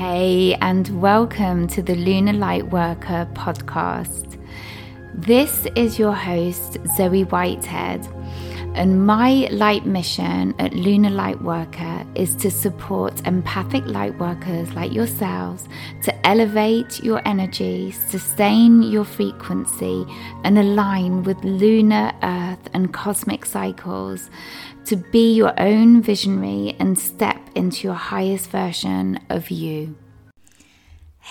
Hey, and welcome to the Lunar Lightworker podcast. This is your host, Zoe Whitehead, and my light mission at Lunar Lightworker is to support empathic lightworkers like yourselves to elevate your energy, sustain your frequency, and align with lunar, earth, and cosmic cycles to be your own visionary and step into your highest version of you.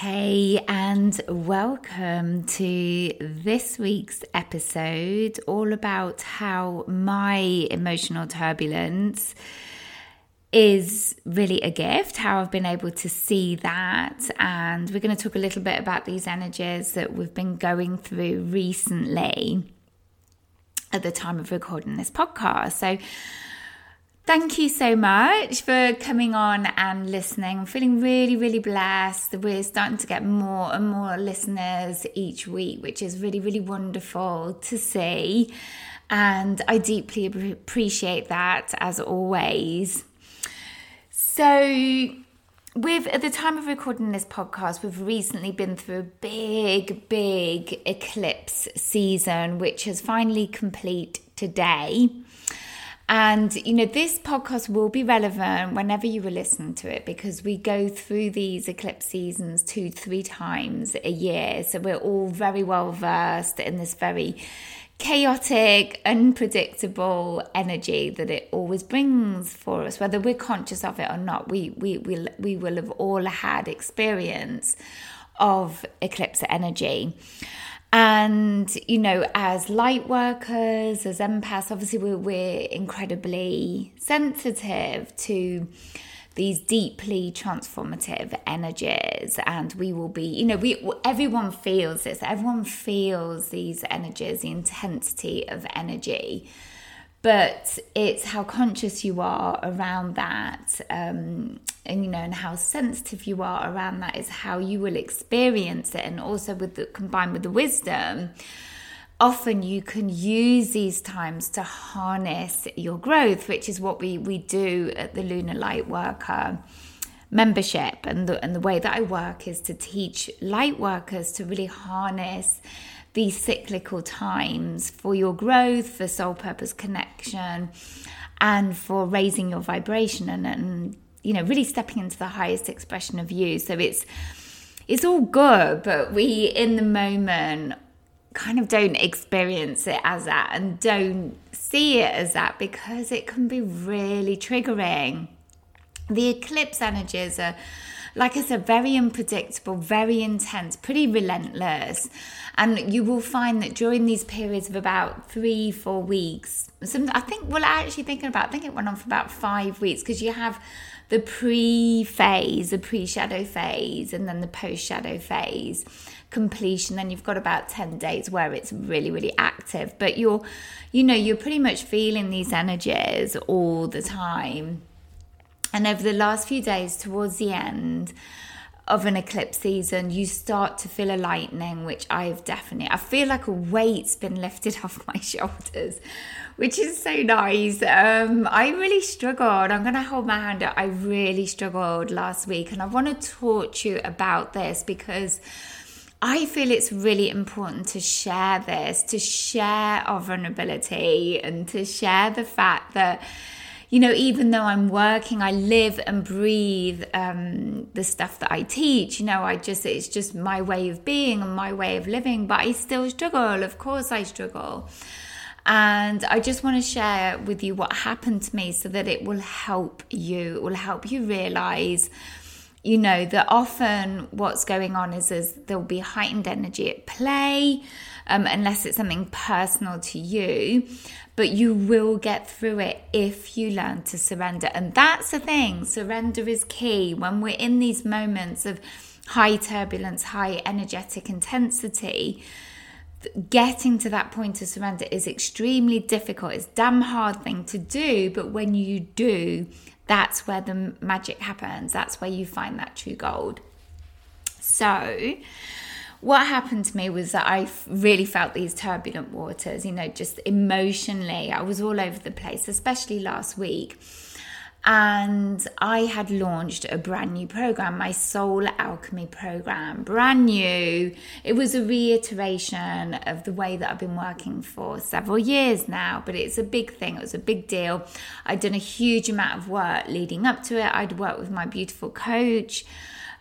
Hey, and welcome to this week's episode, all about how my emotional turbulence is really a gift, how I've been able to see that. And we're going to talk a little bit about these energies that we've been going through recently at the time of recording this podcast. So, Thank you so much for coming on and listening. I'm feeling really, really blessed. We're starting to get more and more listeners each week, which is really, really wonderful to see. And I deeply appreciate that as always. So, with at the time of recording this podcast, we've recently been through a big, big eclipse season, which has finally complete today. And, you know, this podcast will be relevant whenever you were listening to it because we go through these eclipse seasons two, three times a year. So we're all very well versed in this very chaotic, unpredictable energy that it always brings for us, whether we're conscious of it or not. We, we, we, we will have all had experience of eclipse energy. And, you know, as light workers, as empaths, obviously we're, we're incredibly sensitive to these deeply transformative energies. And we will be you know we everyone feels this. Everyone feels these energies the intensity of energy but it's how conscious you are around that um, and you know and how sensitive you are around that is how you will experience it. And also with the combined with the wisdom often you can use these times to harness your growth which is what we we do at the lunar light worker membership. And the and the way that I work is to teach light workers to really harness these cyclical times for your growth, for soul purpose connection, and for raising your vibration and, and you know really stepping into the highest expression of you. So it's it's all good, but we in the moment kind of don't experience it as that and don't see it as that because it can be really triggering. The eclipse energies are like I said, very unpredictable, very intense, pretty relentless. And you will find that during these periods of about three, four weeks, some, I think, well, actually thinking about, I think it went on for about five weeks because you have the pre phase, the pre shadow phase, and then the post shadow phase completion. Then you've got about 10 days where it's really, really active. But you're, you know, you're pretty much feeling these energies all the time. And over the last few days, towards the end of an eclipse season, you start to feel a lightening, which I've definitely, I feel like a weight's been lifted off my shoulders, which is so nice. Um, I really struggled. I'm going to hold my hand up. I really struggled last week, and I want to talk to you about this because. I feel it's really important to share this, to share our vulnerability, and to share the fact that you know, even though I'm working, I live and breathe um, the stuff that I teach. You know, I just, it's just my way of being and my way of living, but I still struggle. Of course, I struggle. And I just want to share with you what happened to me so that it will help you, it will help you realize you know that often what's going on is, is there'll be heightened energy at play um, unless it's something personal to you but you will get through it if you learn to surrender. And that's the thing surrender is key when we're in these moments of high turbulence, high energetic intensity. Getting to that point of surrender is extremely difficult. It's damn hard thing to do, but when you do, that's where the magic happens. That's where you find that true gold. So, what happened to me was that I really felt these turbulent waters, you know, just emotionally. I was all over the place, especially last week. and I had launched a brand new program, my Soul Alchemy program, brand new. It was a reiteration of the way that I've been working for several years now, but it's a big thing, it was a big deal. I'd done a huge amount of work leading up to it, I'd worked with my beautiful coach.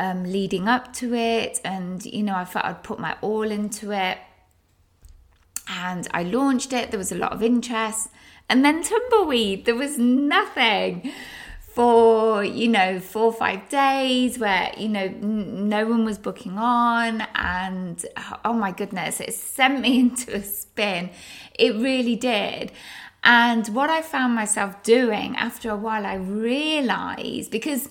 Um, leading up to it, and you know, I felt I'd put my all into it and I launched it. There was a lot of interest. And then tumbleweed, there was nothing for, you know, four or five days where, you know, n- no one was booking on. And oh my goodness, it sent me into a spin. It really did. And what I found myself doing after a while, I realized because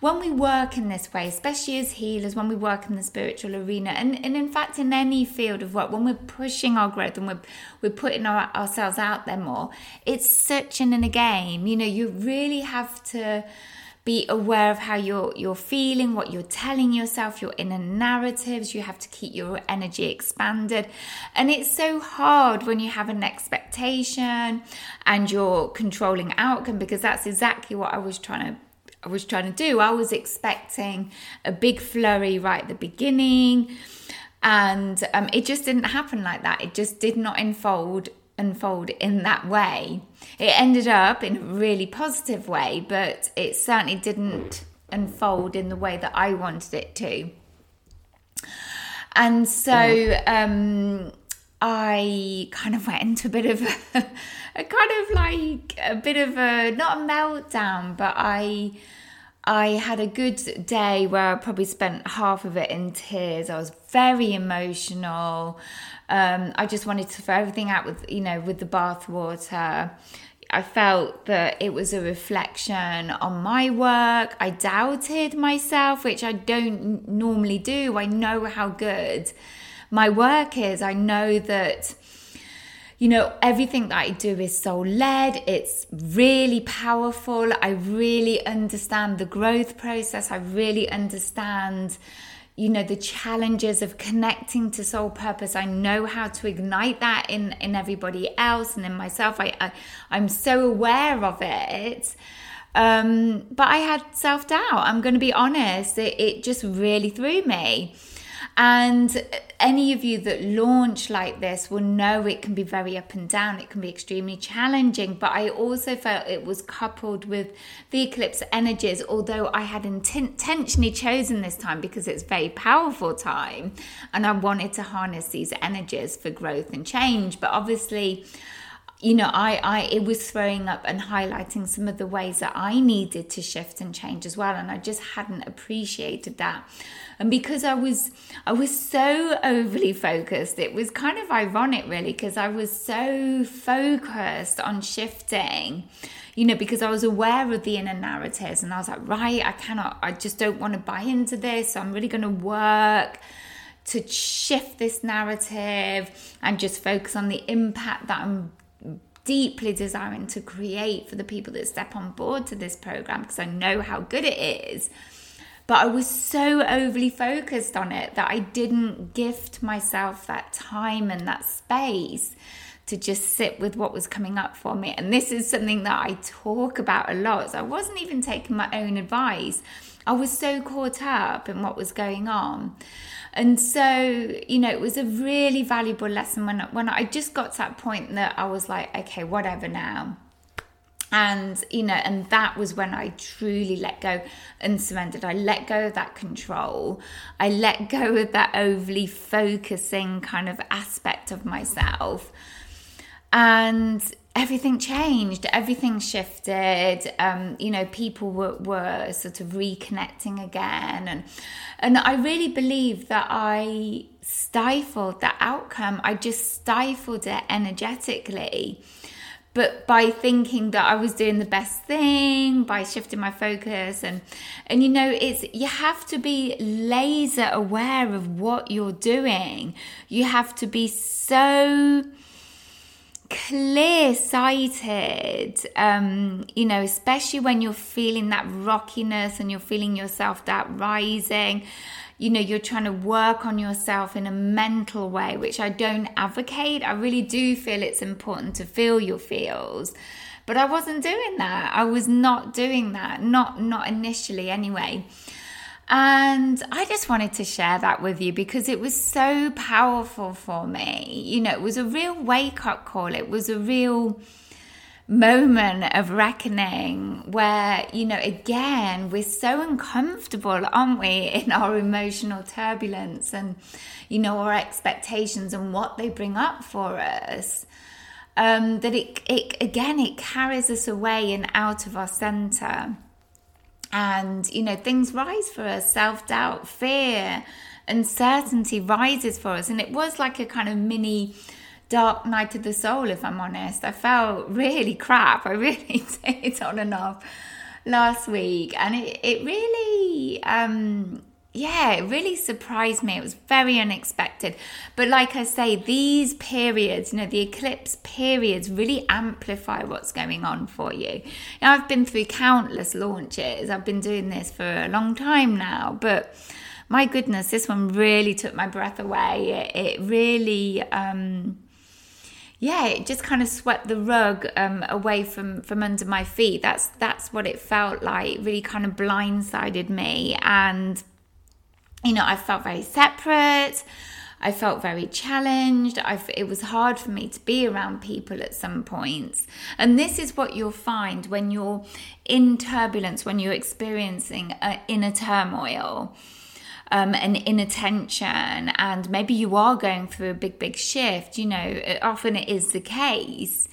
when we work in this way, especially as healers, when we work in the spiritual arena, and, and in fact, in any field of work, when we're pushing our growth and we're, we're putting our, ourselves out there more, it's such an inner game. You know, you really have to be aware of how you're you're feeling, what you're telling yourself, your inner narratives. You have to keep your energy expanded. And it's so hard when you have an expectation and you're controlling outcome because that's exactly what I was trying to I was trying to do. I was expecting a big flurry right at the beginning, and um, it just didn't happen like that. It just did not unfold unfold in that way. It ended up in a really positive way, but it certainly didn't unfold in the way that I wanted it to. And so um, I kind of went into a bit of a, a kind of like a bit of a not a meltdown, but I I had a good day where I probably spent half of it in tears. I was very emotional. Um, I just wanted to throw everything out with, you know, with the bathwater. I felt that it was a reflection on my work. I doubted myself, which I don't normally do. I know how good my work is. I know that you know, everything that I do is soul led. It's really powerful. I really understand the growth process. I really understand, you know, the challenges of connecting to soul purpose. I know how to ignite that in, in everybody else and in myself. I, I I'm so aware of it. Um, but I had self doubt. I'm going to be honest. It, it just really threw me. And any of you that launch like this will know it can be very up and down. It can be extremely challenging. But I also felt it was coupled with the eclipse energies, although I had intentionally chosen this time because it's very powerful time and I wanted to harness these energies for growth and change. But obviously, you know, I, I, it was throwing up and highlighting some of the ways that I needed to shift and change as well. And I just hadn't appreciated that. And because I was, I was so overly focused, it was kind of ironic really, because I was so focused on shifting, you know, because I was aware of the inner narratives and I was like, right, I cannot, I just don't want to buy into this. So I'm really going to work to shift this narrative and just focus on the impact that I'm deeply desiring to create for the people that step on board to this program because I know how good it is. But I was so overly focused on it that I didn't gift myself that time and that space to just sit with what was coming up for me. And this is something that I talk about a lot. So I wasn't even taking my own advice. I was so caught up in what was going on. And so, you know, it was a really valuable lesson when when I just got to that point that I was like, okay, whatever now. And, you know, and that was when I truly let go and surrendered. I let go of that control. I let go of that overly focusing kind of aspect of myself. And everything changed, everything shifted. Um, you know, people were, were sort of reconnecting again, and and I really believe that I stifled that outcome. I just stifled it energetically. But by thinking that I was doing the best thing, by shifting my focus, and and you know, it's you have to be laser aware of what you're doing. You have to be so clear sighted, um, you know, especially when you're feeling that rockiness and you're feeling yourself that rising. You know, you're trying to work on yourself in a mental way, which I don't advocate. I really do feel it's important to feel your feels. But I wasn't doing that. I was not doing that. Not not initially anyway. And I just wanted to share that with you because it was so powerful for me. You know, it was a real wake up call. It was a real moment of reckoning where, you know, again, we're so uncomfortable, aren't we, in our emotional turbulence and, you know, our expectations and what they bring up for us. Um, that it, it again it carries us away and out of our center and you know things rise for us self-doubt fear uncertainty rises for us and it was like a kind of mini dark night of the soul, if I'm honest. I felt really crap. I really did on and off last week. And it, it really, um, yeah, it really surprised me. It was very unexpected. But like I say, these periods, you know, the eclipse periods really amplify what's going on for you. Now, I've been through countless launches. I've been doing this for a long time now, but my goodness, this one really took my breath away. It, it really, um, yeah, it just kind of swept the rug um, away from from under my feet. That's that's what it felt like. really kind of blindsided me, and you know, I felt very separate. I felt very challenged. I, it was hard for me to be around people at some points. And this is what you'll find when you're in turbulence, when you're experiencing uh, inner turmoil um, and tension, and maybe you are going through a big, big shift, you know, often it is the case.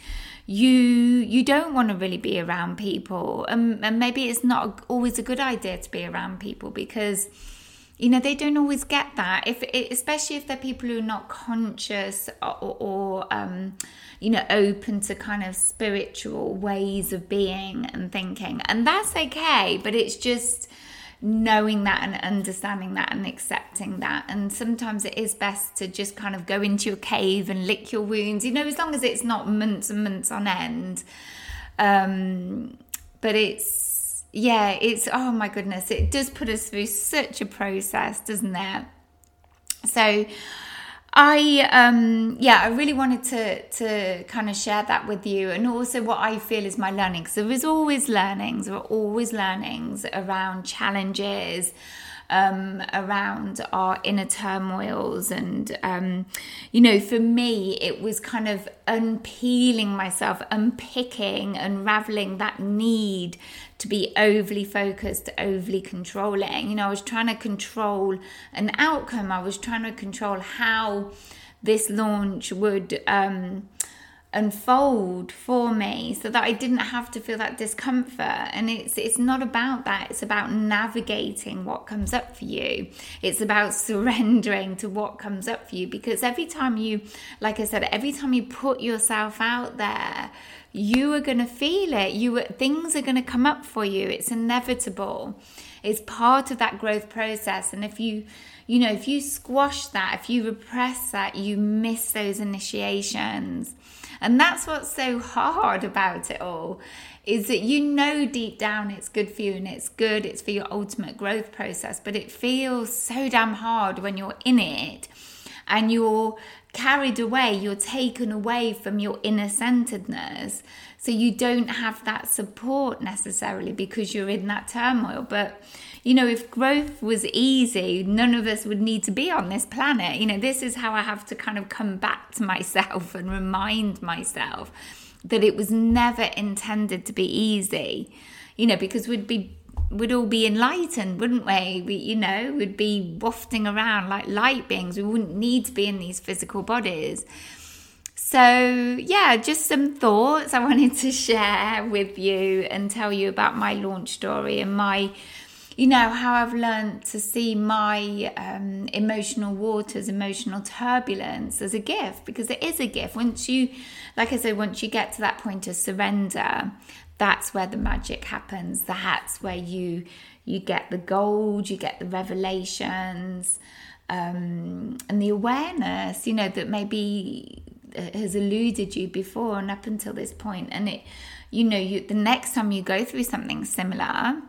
You you don't want to really be around people, um, and maybe it's not always a good idea to be around people because you know they don't always get that if especially if they're people who are not conscious or, or um, you know open to kind of spiritual ways of being and thinking and that's okay but it's just knowing that and understanding that and accepting that. And sometimes it is best to just kind of go into your cave and lick your wounds, you know, as long as it's not months and months on end. Um, but it's, yeah, it's, oh my goodness, it does put us through such a process, doesn't it? So, I um yeah, I really wanted to to kind of share that with you. And also what I feel is my learning because there is always learnings, there are always learnings around challenges, um, around our inner turmoils. And, um, you know, for me, it was kind of unpeeling myself, unpicking, unraveling that need to be overly focused, overly controlling. You know, I was trying to control an outcome, I was trying to control how this launch would. Um, unfold for me so that I didn't have to feel that discomfort. And it's it's not about that. It's about navigating what comes up for you. It's about surrendering to what comes up for you because every time you like I said every time you put yourself out there you are going to feel it. You things are going to come up for you. It's inevitable. It's part of that growth process. And if you you know if you squash that if you repress that you miss those initiations and that's what's so hard about it all is that you know deep down it's good for you and it's good, it's for your ultimate growth process, but it feels so damn hard when you're in it and you're carried away, you're taken away from your inner centeredness. So you don't have that support necessarily because you're in that turmoil. But you know, if growth was easy, none of us would need to be on this planet. You know, this is how I have to kind of come back to myself and remind myself that it was never intended to be easy. You know, because we'd be we'd all be enlightened, wouldn't we? we? You know, we'd be wafting around like light beings. We wouldn't need to be in these physical bodies. So, yeah, just some thoughts I wanted to share with you and tell you about my launch story and my you know how I've learned to see my um, emotional waters, emotional turbulence as a gift because it is a gift. Once you, like I said, once you get to that point of surrender, that's where the magic happens. That's where you you get the gold, you get the revelations, um, and the awareness. You know that maybe uh, has eluded you before and up until this point, and it, you know, you the next time you go through something similar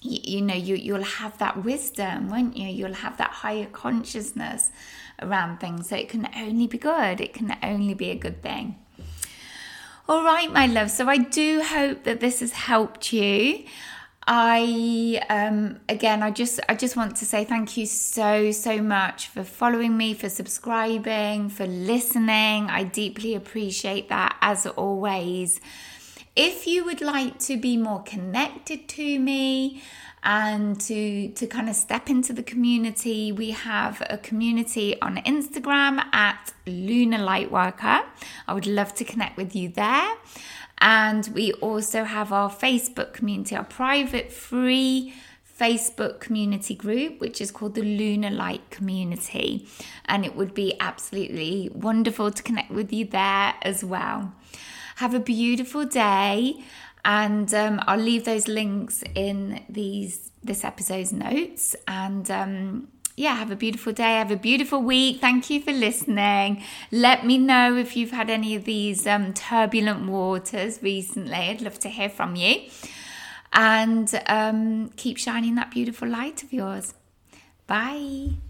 you, know you you'll have that wisdom won't you? You'll have that higher consciousness around things. So it can only be good. It can only be a good thing. All right, my love. So I do hope that this has helped you. I um again I just I just want to say thank you so so much for following me for subscribing for listening. I deeply appreciate that as always if you would like to be more connected to me and to to kind of step into the community we have a community on Instagram at Lunar Lightworker I would love to connect with you there and we also have our Facebook community, our private free Facebook community group, which is called the Lunar Light Community. And it would be absolutely wonderful to connect with you there as well. Have a beautiful day. And um, I'll leave those links in these this episode's notes. And um, yeah, have a beautiful day. Have a beautiful week. Thank you for listening. Let me know if you've had any of these um, turbulent waters recently. I'd love to hear from you. And um, keep shining that beautiful light of yours. Bye.